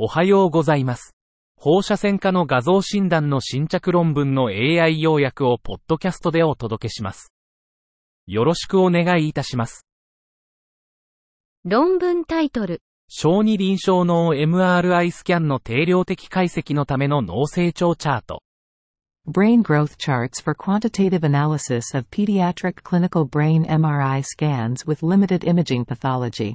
おはようございます。放射線科の画像診断の新着論文の AI 要約をポッドキャストでお届けします。よろしくお願いいたします。論文タイトル、小児臨床脳 MRI スキャンの定量的解析のための脳成長チャート。Brain growth charts for quantitative analysis of pediatric clinical brain MRI scans with limited imaging pathology.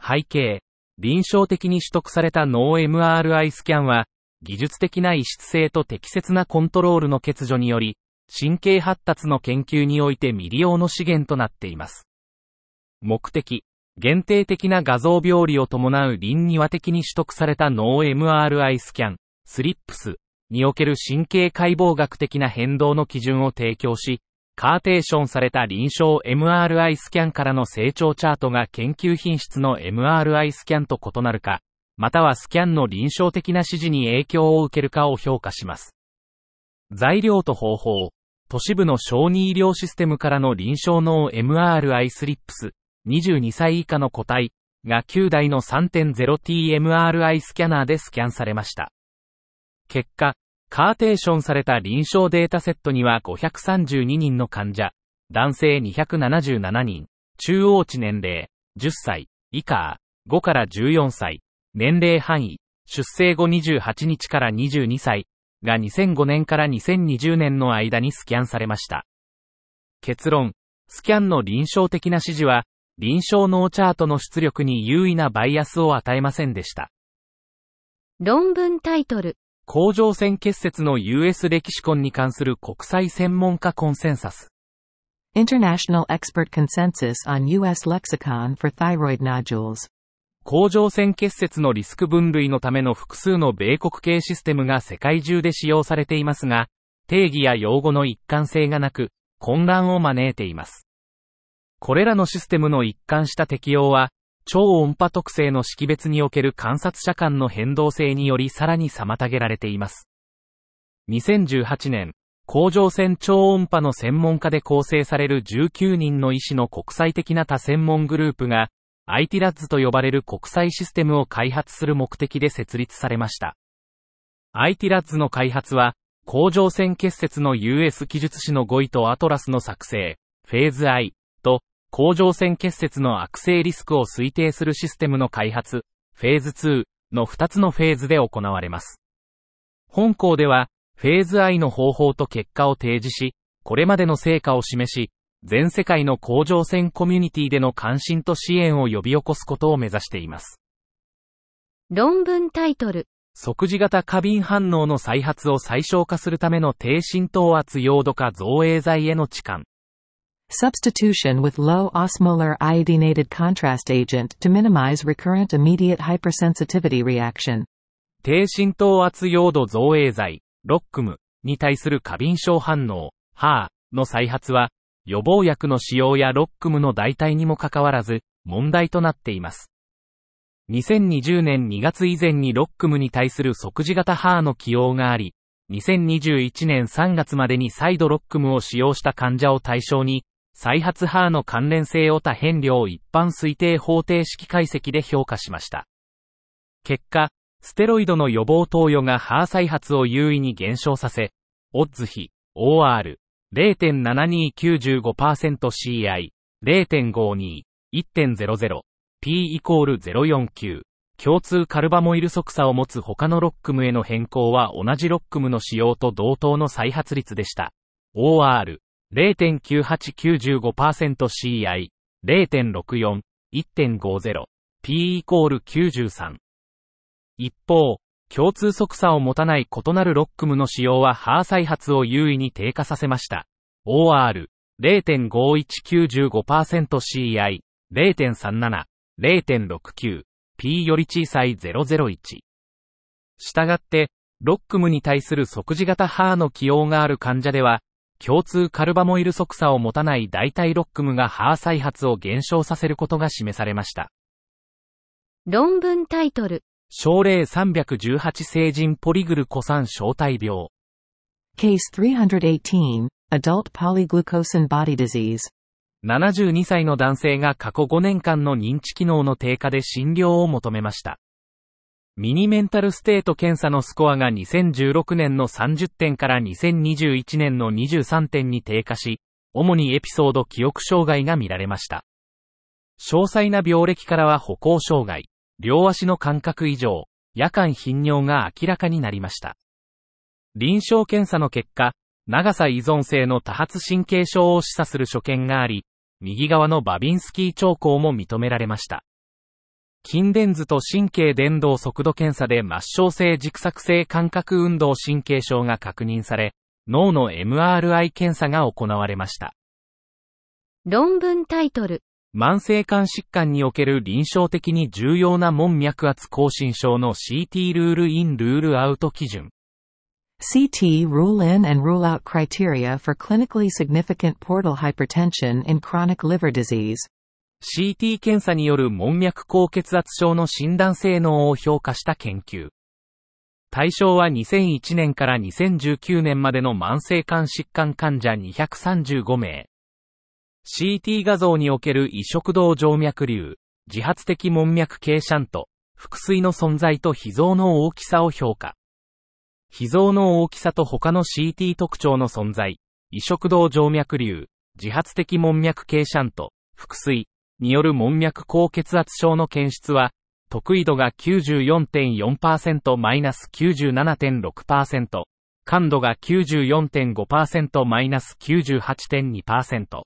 背景。臨床的に取得された脳 MRI スキャンは、技術的な異質性と適切なコントロールの欠如により、神経発達の研究において未利用の資源となっています。目的。限定的な画像病理を伴う臨2話的に取得された脳 MRI スキャン、スリップスにおける神経解剖学的な変動の基準を提供し、カーテーションされた臨床 MRI スキャンからの成長チャートが研究品質の MRI スキャンと異なるか、またはスキャンの臨床的な指示に影響を受けるかを評価します。材料と方法。都市部の小児医療システムからの臨床脳 MRI スリップス、22歳以下の個体が9台の 3.0TMRI スキャナーでスキャンされました。結果、カーテーションされた臨床データセットには532人の患者、男性277人、中央値年齢、10歳、以下、5から14歳、年齢範囲、出生後28日から22歳、が2005年から2020年の間にスキャンされました。結論、スキャンの臨床的な指示は、臨床脳チャートの出力に優位なバイアスを与えませんでした。論文タイトル、甲状腺結節の US レキシコンに関する国際専門家コンセンサス。International expert consensus on U.S. lexicon for thyroid nodules. 甲状腺結節のリスク分類のための複数の米国系システムが世界中で使用されていますが、定義や用語の一貫性がなく、混乱を招いています。これらのシステムの一貫した適用は、超音波特性の識別における観察者間の変動性によりさらに妨げられています。2018年、甲状腺超音波の専門家で構成される19人の医師の国際的な多専門グループが、ITRADS と呼ばれる国際システムを開発する目的で設立されました。ITRADS の開発は、甲状腺結節の US 記述誌の語彙とアトラスの作成、フェーズ I、甲状腺結節の悪性リスクを推定するシステムの開発、フェーズ2の2つのフェーズで行われます。本校では、フェーズ I の方法と結果を提示し、これまでの成果を示し、全世界の甲状腺コミュニティでの関心と支援を呼び起こすことを目指しています。論文タイトル、即時型過敏反応の再発を最小化するための低浸透圧ヨード化造影剤への置換。Substitution with low osmolar iodinated contrast agent to minimize recurrent immediate hypersensitivity reaction. 低浸透圧ヨード造影剤、ロックムに対する過敏症反応、ハーの再発は、予防薬の使用やロックムの代替にもかかわらず、問題となっています。2020年2月以前にロックムに対する即時型ハーの起用があり、2021年3月までに再度ロックムを使用した患者を対象に、再発ハーの関連性を多変量一般推定方程式解析で評価しました。結果、ステロイドの予防投与がハー再発を優位に減少させ、オッズ比、OR、0.7295%CI、0.52、1.00、P イコール049、共通カルバモイル側差を持つ他のロックムへの変更は同じロックムの使用と同等の再発率でした。OR、0.9895%CI、0.64、1.50、P イコール93。一方、共通側差を持たない異なるロックムの使用はハー再発を優位に低下させました。OR、0.5195%CI、0.37、0.69、P より小さい001。したがって、ロックムに対する即時型ハーの起用がある患者では、共通カルバモイル側差を持たない代替ロックムがハー再発を減少させることが示されました。論文タイトル、症例318成人ポリグル古酸小体病。Case 318, Adult Polyglucosan Body Disease. 72歳の男性が過去5年間の認知機能の低下で診療を求めました。ミニメンタルステート検査のスコアが2016年の30点から2021年の23点に低下し、主にエピソード記憶障害が見られました。詳細な病歴からは歩行障害、両足の感覚異常、夜間頻尿が明らかになりました。臨床検査の結果、長さ依存性の多発神経症を示唆する所見があり、右側のバビンスキー兆候も認められました。筋電図と神経伝導速度検査で末梢性軸索性感覚運動神経症が確認され、脳の MRI 検査が行われました。論文タイトル。慢性肝疾患における臨床的に重要な門脈圧亢進症の CT ルールインルールアウト基準。CT rule in and rule out criteria for clinically significant portal hypertension in chronic liver disease. CT 検査による門脈高血圧症の診断性能を評価した研究。対象は2001年から2019年までの慢性肝疾患患者235名。CT 画像における移植道静脈瘤、自発的門脈傾斜と、腹水の存在と脾臓の大きさを評価。脾臓の大きさと他の CT 特徴の存在、移植道静脈瘤、自発的門脈傾斜と、腹水、による門脈高血圧症の検出は、得意度が94.4%マイナス97.6%、感度が94.5%マイナス98.2%。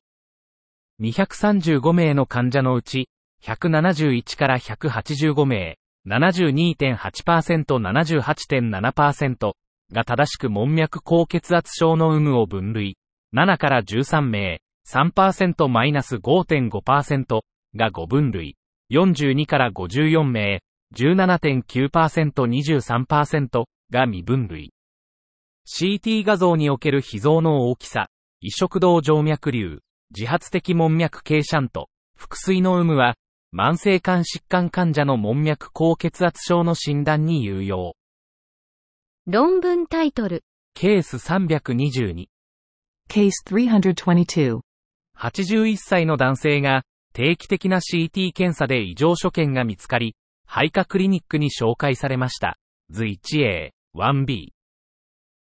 235名の患者のうち、171から185名、72.8%、78.7%が正しく門脈高血圧症の有無を分類、7から13名、3%-5.5% が5分類、42から54名、17.9%、23%が未分類。CT 画像における脾臓の大きさ、移植道静脈瘤、自発的門脈傾斜と、腹水の有無は、慢性肝疾患患者の門脈高血圧症の診断に有用。論文タイトル。ケース322。Case 322. 81歳の男性が定期的な CT 検査で異常所見が見つかり、肺科クリニックに紹介されました。図 1A、1B。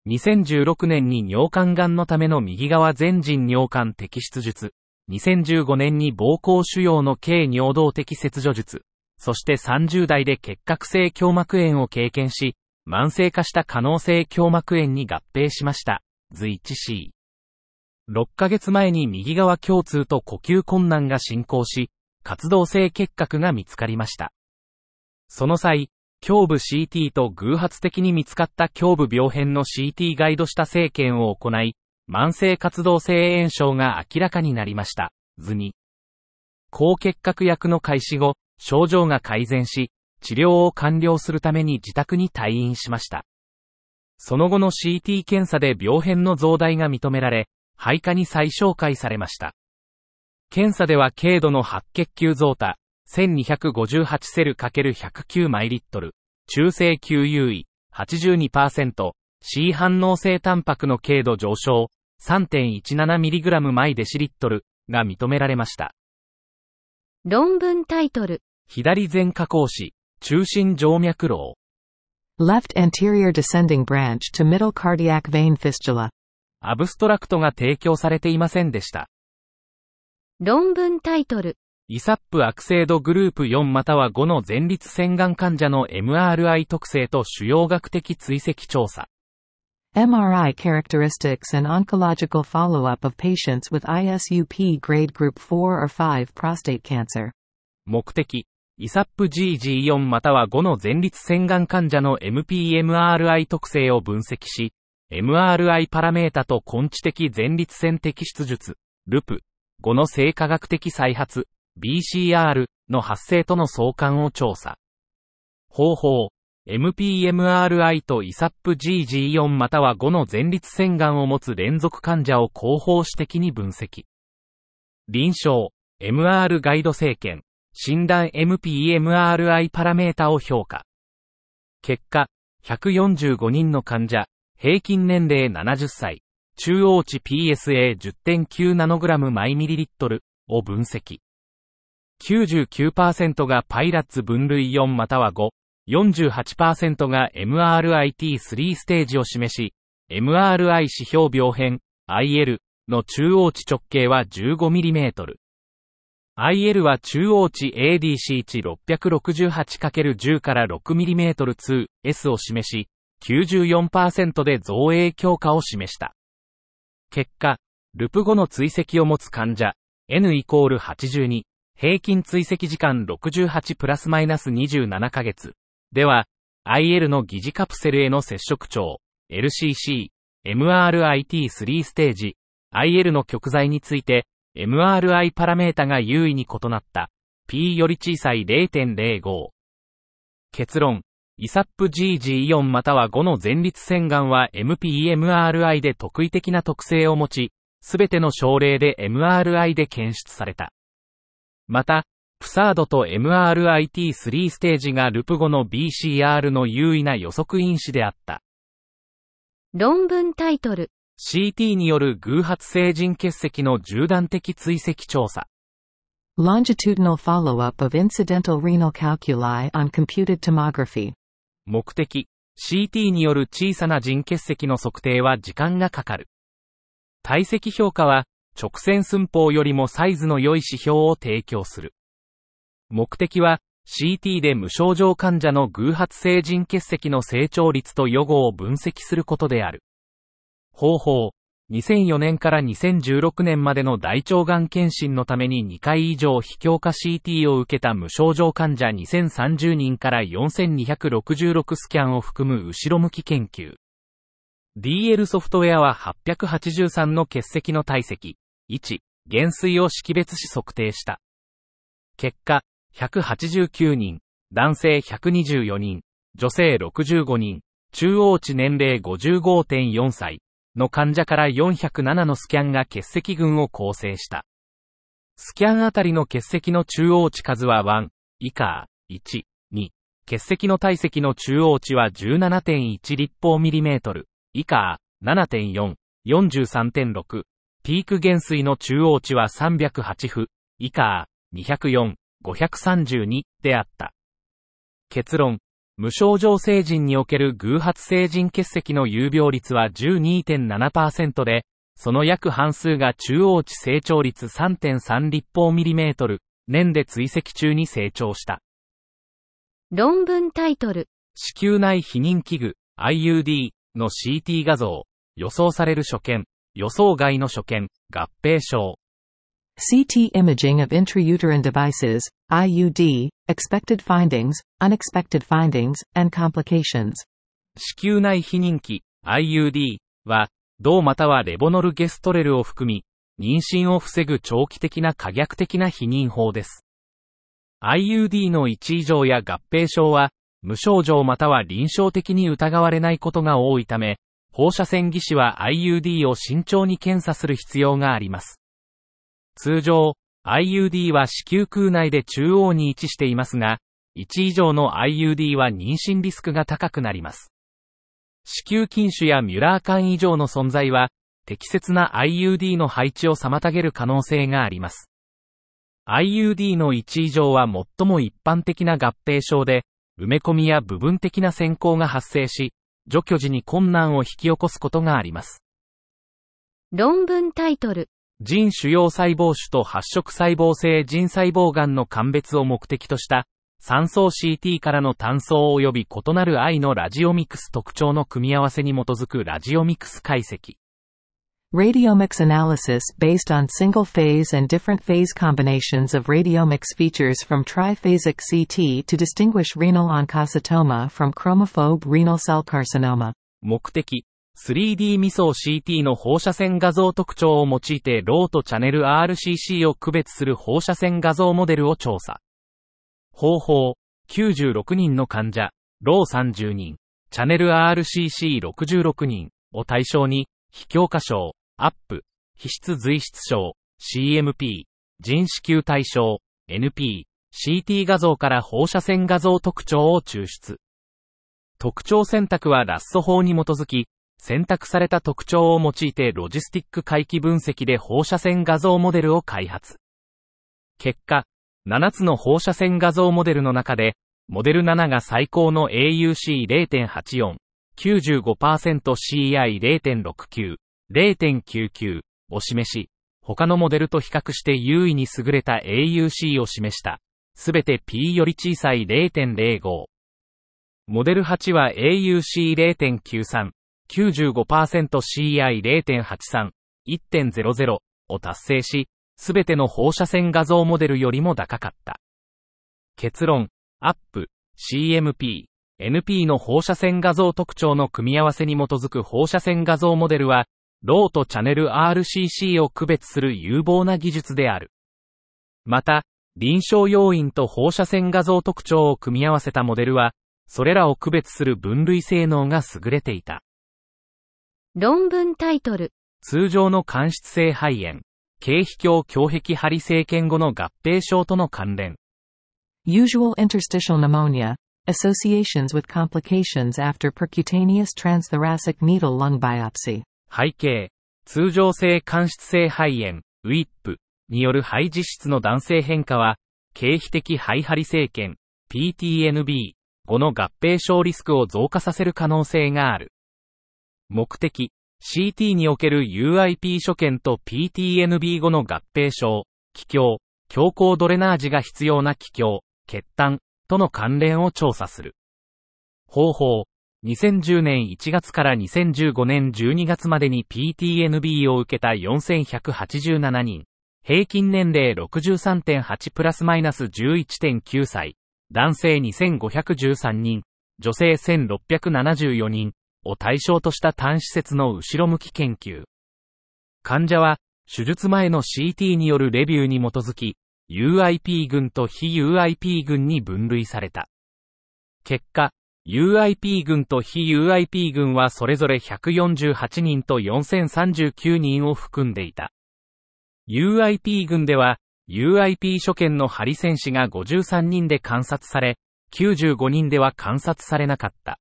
2016年に尿管癌のための右側全人尿管摘出術。2015年に膀胱腫瘍の軽尿道的切除術。そして30代で結核性胸膜炎を経験し、慢性化した可能性胸膜炎に合併しました。図 1C。6ヶ月前に右側胸痛と呼吸困難が進行し、活動性結核が見つかりました。その際、胸部 CT と偶発的に見つかった胸部病変の CT ガイドした生検を行い、慢性活動性炎症が明らかになりました。図に。高結核薬の開始後、症状が改善し、治療を完了するために自宅に退院しました。その後の CT 検査で病変の増大が認められ、肺科に再紹介されました。検査では軽度の白血球増多、1258セル ×109 マイリットル、中性球優位、82%、C 反応性タンパクの軽度上昇、3.17mg マイデシリットルが認められました。論文タイトル。左前下行子、中心静脈漏。Left anterior descending branch to middle cardiac vein fistula. アブストラクトが提供されていませんでした。論文タイトル。イサップ悪性度グループ4または5の前立腺がん患者の MRI 特性と主要学的追跡調査。MRI characteristics and oncological follow-up of patients with ISUP grade group 4 or 5 prostate cancer. 目的、イサップ GG4 または5の前立腺がん患者の MPMRI 特性を分析し、MRI パラメータと根治的前立腺摘出術、ルプ、5の生化学的再発、BCR の発生との相関を調査。方法、MPMRI と ISAPGG4 または5の前立腺がんを持つ連続患者を広報史的に分析。臨床、MR ガイド生検、診断 MPMRI パラメータを評価。結果、145人の患者、平均年齢70歳、中央値 PSA10.9 ナノグラムマイミリリットルを分析。99%がパイラッツ分類4または5、48%が MRIT3 ステージを示し、MRI 指標病変 IL の中央値直径は 15mm。IL は中央値 ADC 値 668×10 から 6mm2S を示し、94%で造影強化を示した。結果、ルプ後の追跡を持つ患者、N イコール82、平均追跡時間68プラスマイナス27ヶ月。では、IL の疑似カプセルへの接触長、LCC、MRIT3 ステージ、IL の極材について、MRI パラメータが優位に異なった。P より小さい0.05。結論。イサップ GG4 または5の前立腺がんは MPMRI で特異的な特性を持ち、すべての症例で MRI で検出された。また、プサードと MRIT3 ステージがルプ後の BCR の優位な予測因子であった。論文タイトル CT による偶発性腎結石の縦断的追跡調査。Longitudinal follow-up of incidental renal calculi on computed tomography. 目的、CT による小さな腎結石の測定は時間がかかる。体積評価は、直線寸法よりもサイズの良い指標を提供する。目的は、CT で無症状患者の偶発性腎結石の成長率と予後を分析することである。方法、2004年から2016年までの大腸がん検診のために2回以上非強化 CT を受けた無症状患者2030人から4266スキャンを含む後ろ向き研究。DL ソフトウェアは883の結石の体積、1、減衰を識別し測定した。結果、189人、男性124人、女性65人、中央値年齢55.4歳、の患者から407のスキャンが結石群を構成した。スキャンあたりの結石の中央値数は1、以下、1、2、結石の体積の中央値は17.1立方ミリメートル、以下、7.4、43.6、ピーク減衰の中央値は308負、以下、204、532であった。結論、無症状成人における偶発成人結石の有病率は12.7%で、その約半数が中央値成長率3.3立方ミリメートル、年で追跡中に成長した。論文タイトル。子宮内避妊器具、IUD の CT 画像、予想される所見、予想外の所見、合併症。CT imaging of intrauterine devices, IUD, expected findings, unexpected findings, and complications. 子宮内避妊器、IUD は、銅またはレボノルゲストレルを含み、妊娠を防ぐ長期的な可逆的な避妊法です。IUD の1以上や合併症は、無症状または臨床的に疑われないことが多いため、放射線技師は IUD を慎重に検査する必要があります。通常、IUD は子宮腔内で中央に位置していますが、1以上の IUD は妊娠リスクが高くなります。子宮筋腫やミュラー管異常の存在は、適切な IUD の配置を妨げる可能性があります。IUD の1以上は最も一般的な合併症で、埋め込みや部分的な先行が発生し、除去時に困難を引き起こすことがあります。論文タイトル腎主要細胞種と発色細胞性腎細胞癌の鑑別を目的とした酸素 CT からの単層及び異なる愛のラジオミクス特徴の組み合わせに基づくラジオミクス解析。Radiomics analysis based on single phase and different phase combinations of radiomics features from triphasic CT to distinguish renal oncocytoma from chromophobe renal cell carcinoma. 目的、3D 未相 CT の放射線画像特徴を用いてローとチャネル RCC を区別する放射線画像モデルを調査。方法、96人の患者、ロー30人、チャネル RCC66 人を対象に、非強化症、アップ、皮質髄質症、CMP、人子宮対象、NP、CT 画像から放射線画像特徴を抽出。特徴選択はラッソ法に基づき、選択された特徴を用いてロジスティック回帰分析で放射線画像モデルを開発。結果、7つの放射線画像モデルの中で、モデル7が最高の AUC0.84、95%CI0.69、0.99を示し、他のモデルと比較して優位に優れた AUC を示した。すべて P より小さい0.05。モデル8は AUC0.93、95%CI0.83、1.00を達成し、すべての放射線画像モデルよりも高かった。結論、アップ、CMP、NP の放射線画像特徴の組み合わせに基づく放射線画像モデルは、ローとチャネル RCC を区別する有望な技術である。また、臨床要因と放射線画像特徴を組み合わせたモデルは、それらを区別する分類性能が優れていた。論文タイトル。通常の間質性肺炎、経皮胸胸壁針生検後の合併症との関連。Usual interstitial pneumonia, associations with complications after percutaneous transthoracic needle lung biopsy. 背景、通常性間質性肺炎、ウィップによる肺実質の男性変化は、経皮的肺針生検、PTNB 後の合併症リスクを増加させる可能性がある。目的、CT における UIP 所見と PTNB 後の合併症、気境、強行ドレナージが必要な気境、血痰との関連を調査する。方法、2010年1月から2015年12月までに PTNB を受けた4187人。平均年齢63.8プラスマイナス11.9歳。男性2513人。女性1674人。を対象とした単施設の後ろ向き研究。患者は、手術前の CT によるレビューに基づき、UIP 群と非 UIP 群に分類された。結果、UIP 群と非 UIP 群はそれぞれ148人と4039人を含んでいた。UIP 群では、UIP 所見のハリ戦士が53人で観察され、95人では観察されなかった。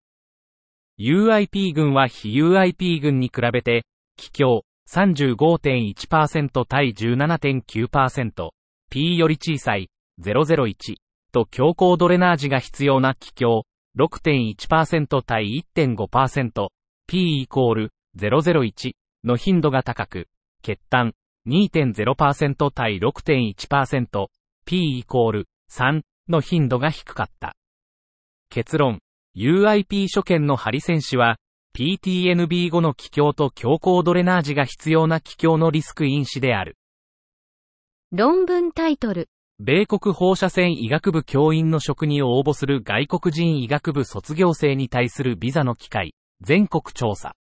UIP 群は非 UIP 群に比べて、気境35.1%対17.9%、P より小さい001と強行ドレナージが必要な気境6.1%対1.5%、P イコール001の頻度が高く、血痰2.0%対6.1%、P イコール3の頻度が低かった。結論、UIP 所見のハリセン氏は、PTNB 後の気境と強行ドレナージが必要な気境のリスク因子である。論文タイトル。米国放射線医学部教員の職に応募する外国人医学部卒業生に対するビザの機会、全国調査。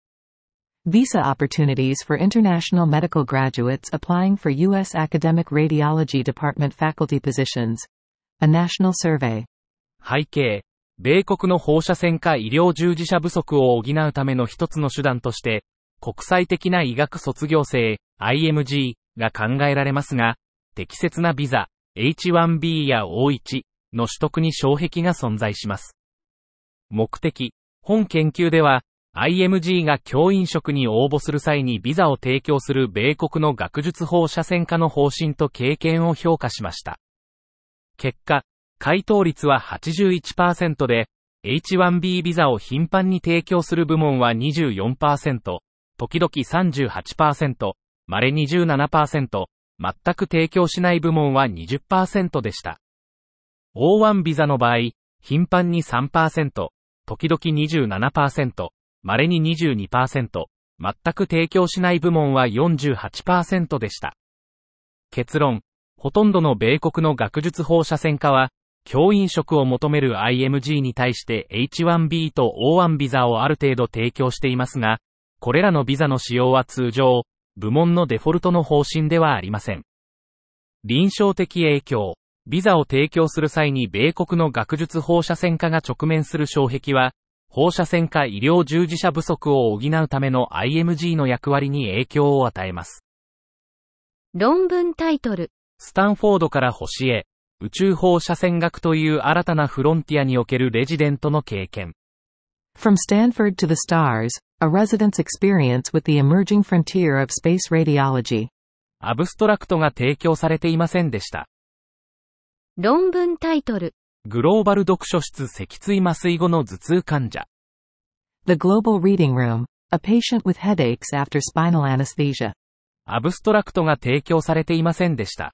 Visa opportunities for international medical graduates applying for U.S. Academic Radiology Department faculty positions. A national survey. 背景、米国の放射線科医療従事者不足を補うための一つの手段として、国際的な医学卒業生、IMG が考えられますが、適切なビザ、H1B や O1 の取得に障壁が存在します。目的、本研究では、IMG が教員職に応募する際にビザを提供する米国の学術放射線科の方針と経験を評価しました。結果、回答率は81%で、H1B ビザを頻繁に提供する部門は24%、時々38%、稀27%、全く提供しない部門は20%でした。O1 ビザの場合、頻繁に3%、時々27%、稀に22%、全く提供しない部門は48%でした。結論、ほとんどの米国の学術放射線科は、教員職を求める IMG に対して H1B と O1 ビザをある程度提供していますが、これらのビザの使用は通常、部門のデフォルトの方針ではありません。臨床的影響、ビザを提供する際に米国の学術放射線科が直面する障壁は、放射線科医療従事者不足を補うための IMG の役割に影響を与えます。論文タイトル。スタンフォードから星へ、宇宙放射線学という新たなフロンティアにおけるレジデントの経験。From Stanford to the Stars, a resident's experience with the emerging frontier of space radiology. アブストラクトが提供されていませんでした。論文タイトル。グローバル読書室脊椎麻酔後の頭痛患者。The Global Reading Room. A patient with headaches after spinal anesthesia. アブストラクトが提供されていませんでした。